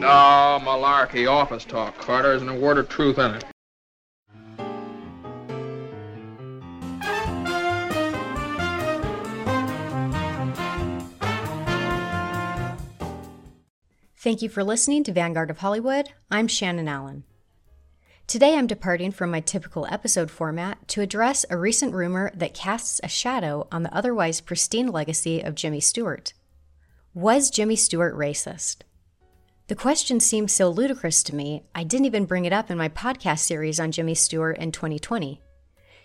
No, malarkey, office talk, Carter. There's a word of truth in it. Thank you for listening to Vanguard of Hollywood. I'm Shannon Allen. Today I'm departing from my typical episode format to address a recent rumor that casts a shadow on the otherwise pristine legacy of Jimmy Stewart. Was Jimmy Stewart racist? The question seems so ludicrous to me, I didn't even bring it up in my podcast series on Jimmy Stewart in 2020.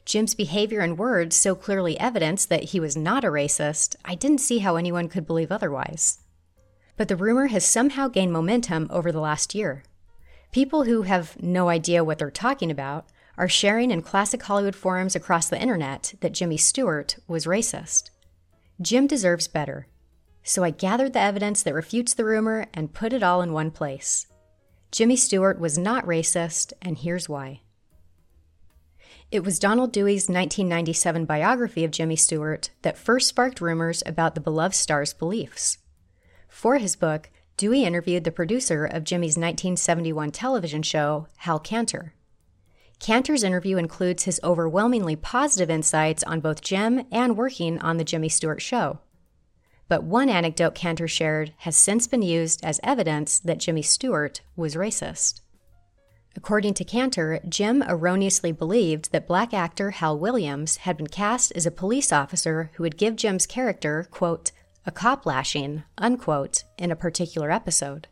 Jim's behavior and words so clearly evidence that he was not a racist, I didn't see how anyone could believe otherwise. But the rumor has somehow gained momentum over the last year. People who have no idea what they're talking about are sharing in classic Hollywood forums across the internet that Jimmy Stewart was racist. Jim deserves better. So I gathered the evidence that refutes the rumor and put it all in one place. Jimmy Stewart was not racist, and here's why. It was Donald Dewey's 1997 biography of Jimmy Stewart that first sparked rumors about the beloved star's beliefs. For his book, Dewey interviewed the producer of Jimmy's 1971 television show, Hal Kanter. Kanter's interview includes his overwhelmingly positive insights on both Jim and working on the Jimmy Stewart show. But one anecdote Kanter shared has since been used as evidence that Jimmy Stewart was racist. According to Kanter, Jim erroneously believed that black actor Hal Williams had been cast as a police officer who would give Jim's character, quote, a cop lashing, unquote, in a particular episode.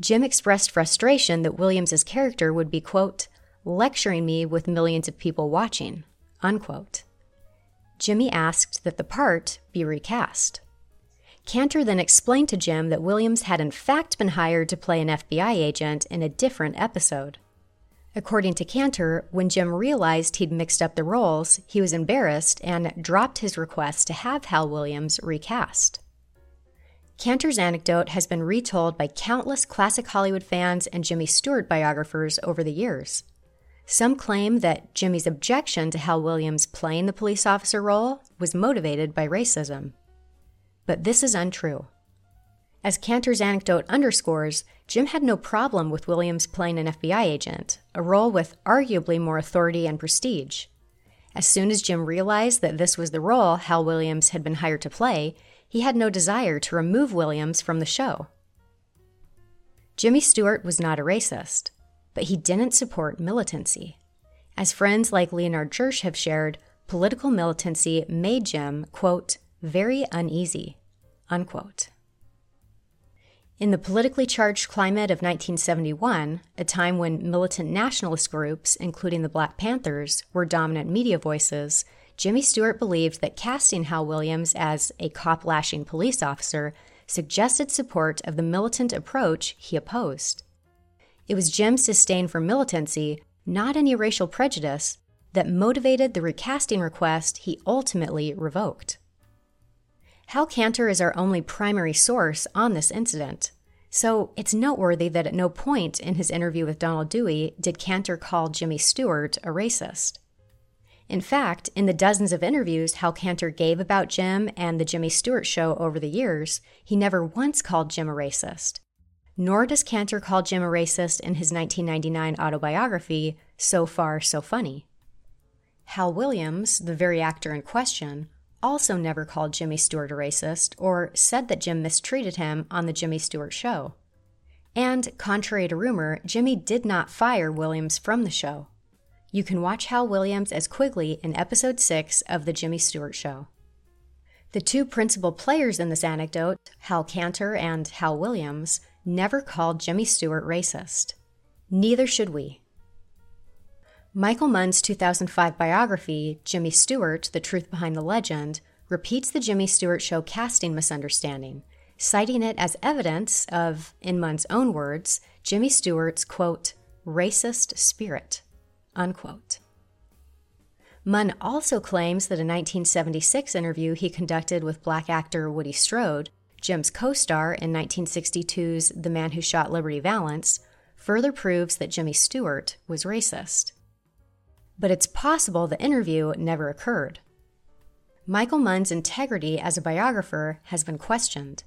Jim expressed frustration that Williams's character would be, quote, lecturing me with millions of people watching, unquote. Jimmy asked that the part be recast. Kanter then explained to Jim that Williams had in fact been hired to play an FBI agent in a different episode. According to Kanter, when Jim realized he'd mixed up the roles, he was embarrassed and dropped his request to have Hal Williams recast. Kanter's anecdote has been retold by countless classic Hollywood fans and Jimmy Stewart biographers over the years. Some claim that Jimmy's objection to Hal Williams playing the police officer role was motivated by racism. But this is untrue. As Kanter's anecdote underscores, Jim had no problem with Williams playing an FBI agent, a role with arguably more authority and prestige. As soon as Jim realized that this was the role Hal Williams had been hired to play, he had no desire to remove Williams from the show. Jimmy Stewart was not a racist, but he didn't support militancy. As friends like Leonard Gershe have shared, political militancy made Jim, quote, very uneasy, unquote. In the politically charged climate of 1971, a time when militant nationalist groups, including the Black Panthers, were dominant media voices, Jimmy Stewart believed that casting Hal Williams as a cop lashing police officer suggested support of the militant approach he opposed. It was Jim's disdain for militancy, not any racial prejudice, that motivated the recasting request he ultimately revoked. Hal Kanter is our only primary source on this incident. So it's noteworthy that at no point in his interview with Donald Dewey did Kanter call Jimmy Stewart a racist. In fact, in the dozens of interviews Hal Kanter gave about Jim and the Jimmy Stewart show over the years, he never once called Jim a racist. Nor does Kanter call Jim a racist in his 1999 autobiography, So Far, So Funny. Hal Williams, the very actor in question, also never called Jimmy Stewart a racist or said that Jim mistreated him on the Jimmy Stewart show. And, contrary to rumor, Jimmy did not fire Williams from the show. You can watch Hal Williams as Quigley in episode 6 of The Jimmy Stewart Show. The two principal players in this anecdote, Hal Kanter and Hal Williams, never called Jimmy Stewart racist. Neither should we. Michael Munn's 2005 biography, Jimmy Stewart The Truth Behind the Legend, repeats the Jimmy Stewart Show casting misunderstanding, citing it as evidence of, in Munn's own words, Jimmy Stewart's, quote, racist spirit, unquote. Munn also claims that a 1976 interview he conducted with black actor Woody Strode, Jim's co star in 1962's The Man Who Shot Liberty Valance, further proves that Jimmy Stewart was racist but it's possible the interview never occurred. Michael Munn's integrity as a biographer has been questioned.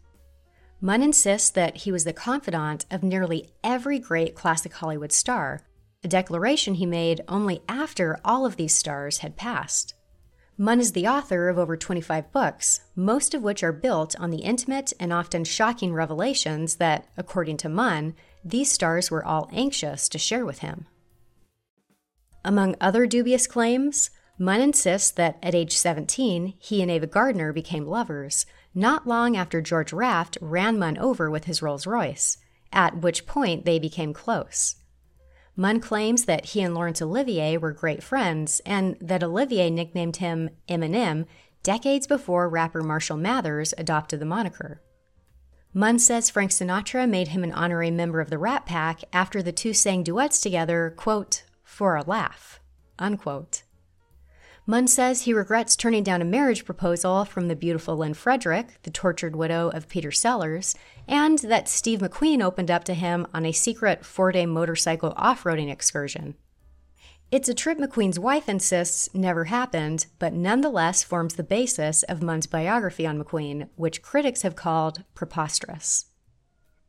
Munn insists that he was the confidant of nearly every great classic Hollywood star, a declaration he made only after all of these stars had passed. Munn is the author of over 25 books, most of which are built on the intimate and often shocking revelations that, according to Munn, these stars were all anxious to share with him. Among other dubious claims, Munn insists that at age 17, he and Ava Gardner became lovers, not long after George Raft ran Munn over with his Rolls Royce, at which point they became close. Munn claims that he and Laurence Olivier were great friends and that Olivier nicknamed him Eminem decades before rapper Marshall Mathers adopted the moniker. Munn says Frank Sinatra made him an honorary member of the Rat Pack after the two sang duets together, quote, for a laugh, unquote. Munn says he regrets turning down a marriage proposal from the beautiful Lynn Frederick, the tortured widow of Peter Sellers, and that Steve McQueen opened up to him on a secret four day motorcycle off roading excursion. It's a trip McQueen's wife insists never happened, but nonetheless forms the basis of Munn's biography on McQueen, which critics have called preposterous.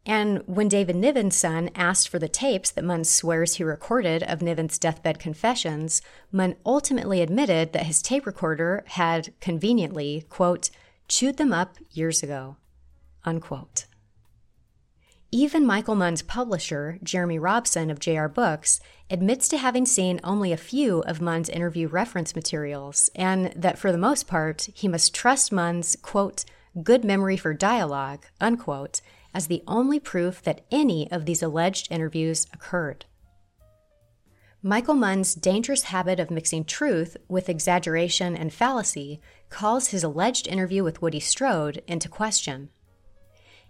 And when David Niven's son asked for the tapes that Munn swears he recorded of Niven's deathbed confessions, Munn ultimately admitted that his tape recorder had conveniently, quote, chewed them up years ago, unquote. Even Michael Munn's publisher, Jeremy Robson of JR Books, admits to having seen only a few of Munn's interview reference materials, and that for the most part, he must trust Munn's, quote, good memory for dialogue, unquote, as the only proof that any of these alleged interviews occurred. Michael Munn's dangerous habit of mixing truth with exaggeration and fallacy calls his alleged interview with Woody Strode into question.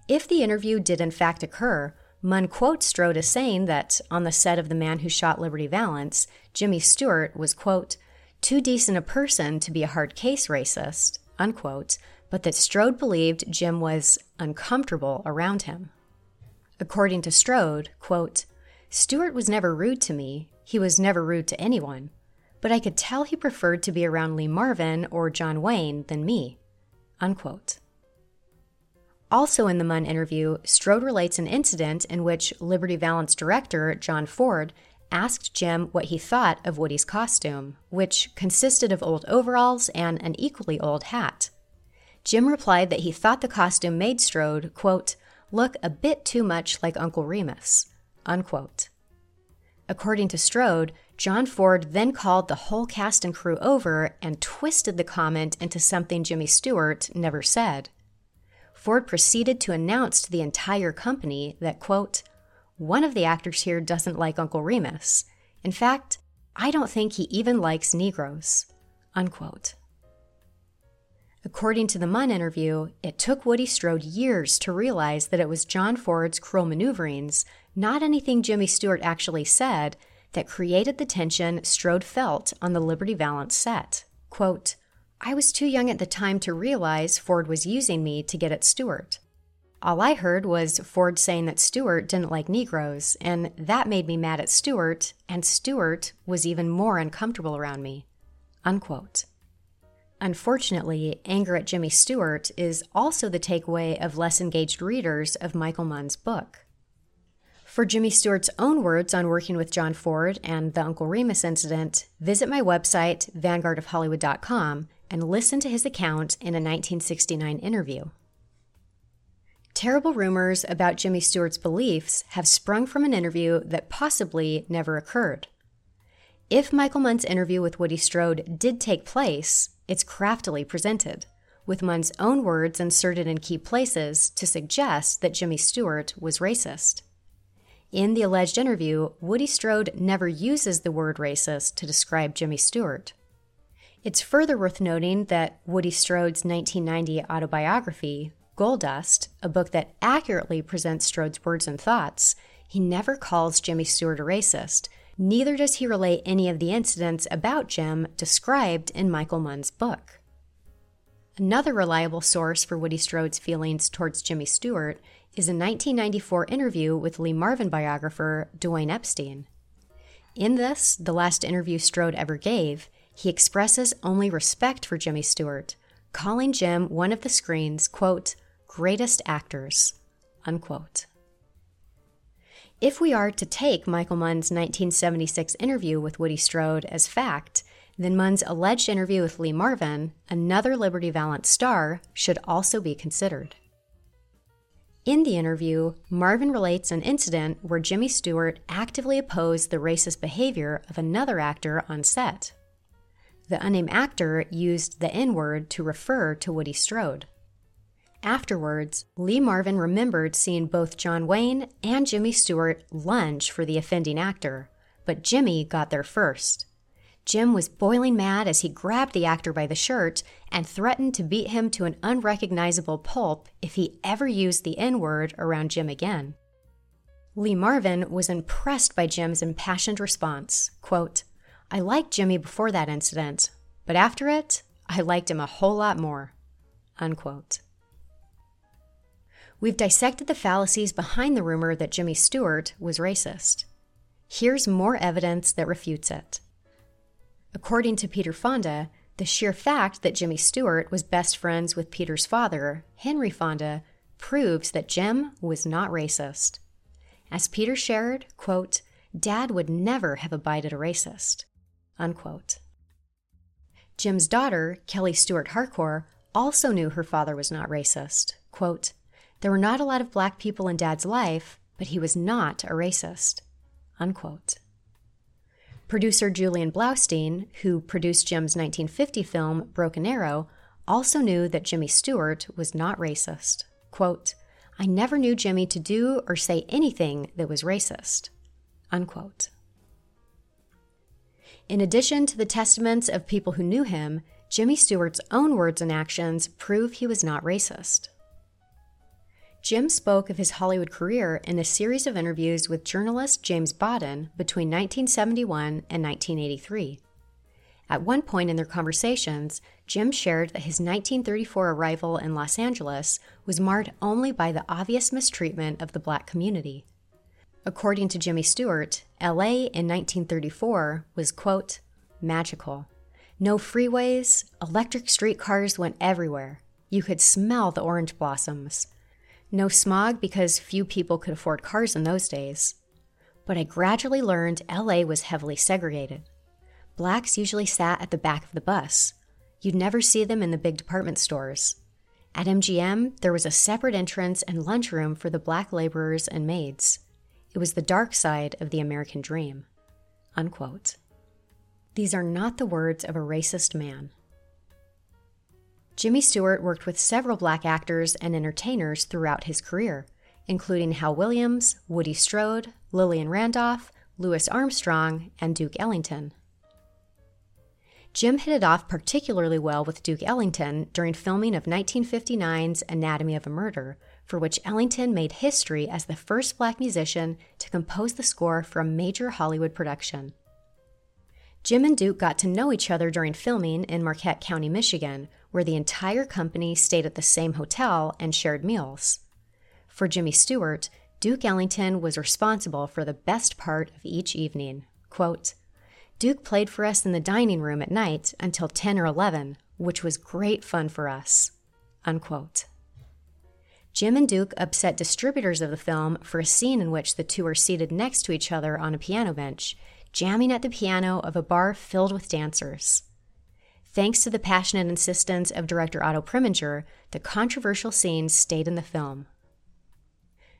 If the interview did in fact occur, Munn quotes Strode as saying that, on the set of The Man Who Shot Liberty Valance, Jimmy Stewart was, quote, too decent a person to be a hard case racist, unquote, but that Strode believed Jim was uncomfortable around him. According to Strode, quote, Stewart was never rude to me. He was never rude to anyone. But I could tell he preferred to be around Lee Marvin or John Wayne than me. Unquote. Also in the Munn interview, Strode relates an incident in which Liberty Valance director John Ford asked Jim what he thought of Woody's costume, which consisted of old overalls and an equally old hat. Jim replied that he thought the costume made Strode, quote, look a bit too much like Uncle Remus, unquote. According to Strode, John Ford then called the whole cast and crew over and twisted the comment into something Jimmy Stewart never said. Ford proceeded to announce to the entire company that, quote, one of the actors here doesn't like Uncle Remus. In fact, I don't think he even likes Negroes, unquote. According to the Munn interview, it took Woody Strode years to realize that it was John Ford's cruel maneuverings, not anything Jimmy Stewart actually said, that created the tension Strode felt on the Liberty Valance set. Quote, I was too young at the time to realize Ford was using me to get at Stewart. All I heard was Ford saying that Stewart didn't like Negroes, and that made me mad at Stewart, and Stewart was even more uncomfortable around me. Unquote. Unfortunately, anger at Jimmy Stewart is also the takeaway of less engaged readers of Michael Munn's book. For Jimmy Stewart's own words on working with John Ford and the Uncle Remus incident, visit my website, vanguardofhollywood.com, and listen to his account in a 1969 interview. Terrible rumors about Jimmy Stewart's beliefs have sprung from an interview that possibly never occurred. If Michael Munn's interview with Woody Strode did take place, it's craftily presented, with Munn's own words inserted in key places to suggest that Jimmy Stewart was racist. In the alleged interview, Woody Strode never uses the word racist to describe Jimmy Stewart. It's further worth noting that Woody Strode's 1990 autobiography, Goal Dust, a book that accurately presents Strode's words and thoughts, he never calls Jimmy Stewart a racist, Neither does he relate any of the incidents about Jim described in Michael Munn's book. Another reliable source for Woody Strode's feelings towards Jimmy Stewart is a 1994 interview with Lee Marvin biographer Dwayne Epstein. In this, the last interview Strode ever gave, he expresses only respect for Jimmy Stewart, calling Jim one of the screen's, quote, greatest actors, Unquote. If we are to take Michael Munn's 1976 interview with Woody Strode as fact, then Munn's alleged interview with Lee Marvin, another Liberty Valance star, should also be considered. In the interview, Marvin relates an incident where Jimmy Stewart actively opposed the racist behavior of another actor on set. The unnamed actor used the N word to refer to Woody Strode. Afterwards, Lee Marvin remembered seeing both John Wayne and Jimmy Stewart lunge for the offending actor, but Jimmy got there first. Jim was boiling mad as he grabbed the actor by the shirt and threatened to beat him to an unrecognizable pulp if he ever used the N word around Jim again. Lee Marvin was impressed by Jim's impassioned response. Quote, I liked Jimmy before that incident, but after it, I liked him a whole lot more. Unquote. We've dissected the fallacies behind the rumor that Jimmy Stewart was racist. Here's more evidence that refutes it. According to Peter Fonda, the sheer fact that Jimmy Stewart was best friends with Peter's father, Henry Fonda, proves that Jim was not racist. As Peter shared, quote, Dad would never have abided a racist. Unquote. Jim's daughter, Kelly Stewart Harcourt, also knew her father was not racist. Quote, There were not a lot of black people in Dad's life, but he was not a racist. Unquote. Producer Julian Blaustein, who produced Jim's 1950 film Broken Arrow, also knew that Jimmy Stewart was not racist. Quote, I never knew Jimmy to do or say anything that was racist. Unquote. In addition to the testaments of people who knew him, Jimmy Stewart's own words and actions prove he was not racist. Jim spoke of his Hollywood career in a series of interviews with journalist James Bawden between 1971 and 1983. At one point in their conversations, Jim shared that his 1934 arrival in Los Angeles was marred only by the obvious mistreatment of the black community. According to Jimmy Stewart, LA in 1934 was, quote, magical. No freeways, electric streetcars went everywhere. You could smell the orange blossoms. No smog because few people could afford cars in those days. But I gradually learned LA was heavily segregated. Blacks usually sat at the back of the bus. You'd never see them in the big department stores. At MGM, there was a separate entrance and lunchroom for the black laborers and maids. It was the dark side of the American dream. Unquote. These are not the words of a racist man. Jimmy Stewart worked with several black actors and entertainers throughout his career, including Hal Williams, Woody Strode, Lillian Randolph, Louis Armstrong, and Duke Ellington. Jim hit it off particularly well with Duke Ellington during filming of 1959's Anatomy of a Murder, for which Ellington made history as the first black musician to compose the score for a major Hollywood production. Jim and Duke got to know each other during filming in Marquette County, Michigan, where the entire company stayed at the same hotel and shared meals. For Jimmy Stewart, Duke Ellington was responsible for the best part of each evening. Quote, Duke played for us in the dining room at night until 10 or 11, which was great fun for us. Unquote. Jim and Duke upset distributors of the film for a scene in which the two are seated next to each other on a piano bench, jamming at the piano of a bar filled with dancers. Thanks to the passionate insistence of director Otto Preminger, the controversial scenes stayed in the film.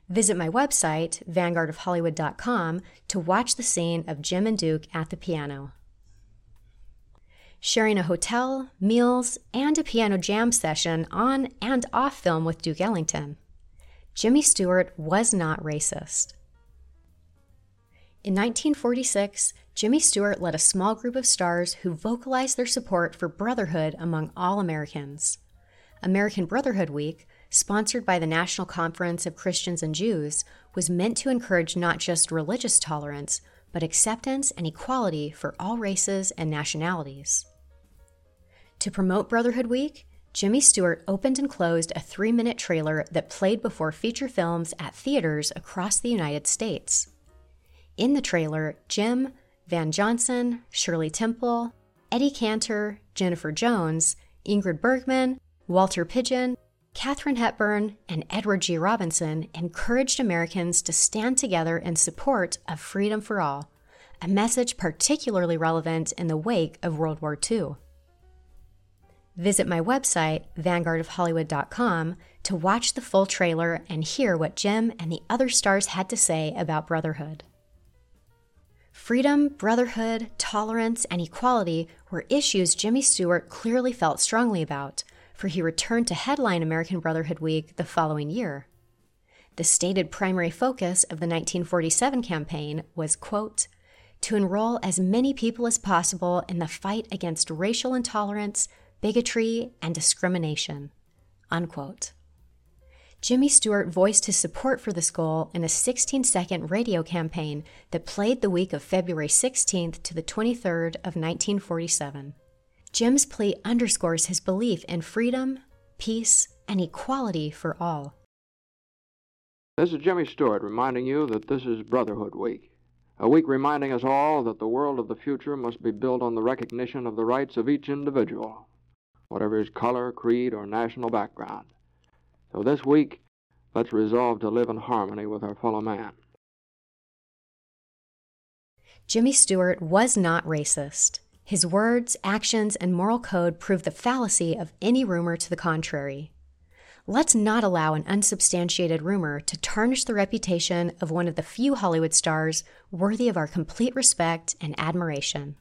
Visit my website, vanguardofhollywood.com, to watch the scene of Jim and Duke at the piano. Sharing a hotel, meals, and a piano jam session on and off film with Duke Ellington. Jimmy Stewart was not racist. In 1946, Jimmy Stewart led a small group of stars who vocalized their support for brotherhood among all Americans. American Brotherhood Week, sponsored by the National Conference of Christians and Jews, was meant to encourage not just religious tolerance, but acceptance and equality for all races and nationalities. To promote Brotherhood Week, Jimmy Stewart opened and closed a three minute trailer that played before feature films at theaters across the United States. In the trailer, Jim, Van Johnson, Shirley Temple, Eddie Cantor, Jennifer Jones, Ingrid Bergman, Walter Pidgeon, Katharine Hepburn and Edward G. Robinson encouraged Americans to stand together in support of freedom for all, a message particularly relevant in the wake of World War II. Visit my website, vanguardofhollywood.com, to watch the full trailer and hear what Jim and the other stars had to say about brotherhood. Freedom, brotherhood, tolerance, and equality were issues Jimmy Stewart clearly felt strongly about, for he returned to headline American Brotherhood Week the following year. The stated primary focus of the 1947 campaign was, quote, to enroll as many people as possible in the fight against racial intolerance, bigotry, and discrimination. Unquote. Jimmy Stewart voiced his support for this goal in a 16 second radio campaign that played the week of February 16th to the 23rd of 1947. Jim's plea underscores his belief in freedom, peace, and equality for all. This is Jimmy Stewart reminding you that this is Brotherhood Week. A week reminding us all that the world of the future must be built on the recognition of the rights of each individual, whatever his color, creed, or national background. So this week, let's resolve to live in harmony with our fellow man. Jimmy Stewart was not racist. His words, actions, and moral code prove the fallacy of any rumor to the contrary. Let's not allow an unsubstantiated rumor to tarnish the reputation of one of the few Hollywood stars worthy of our complete respect and admiration.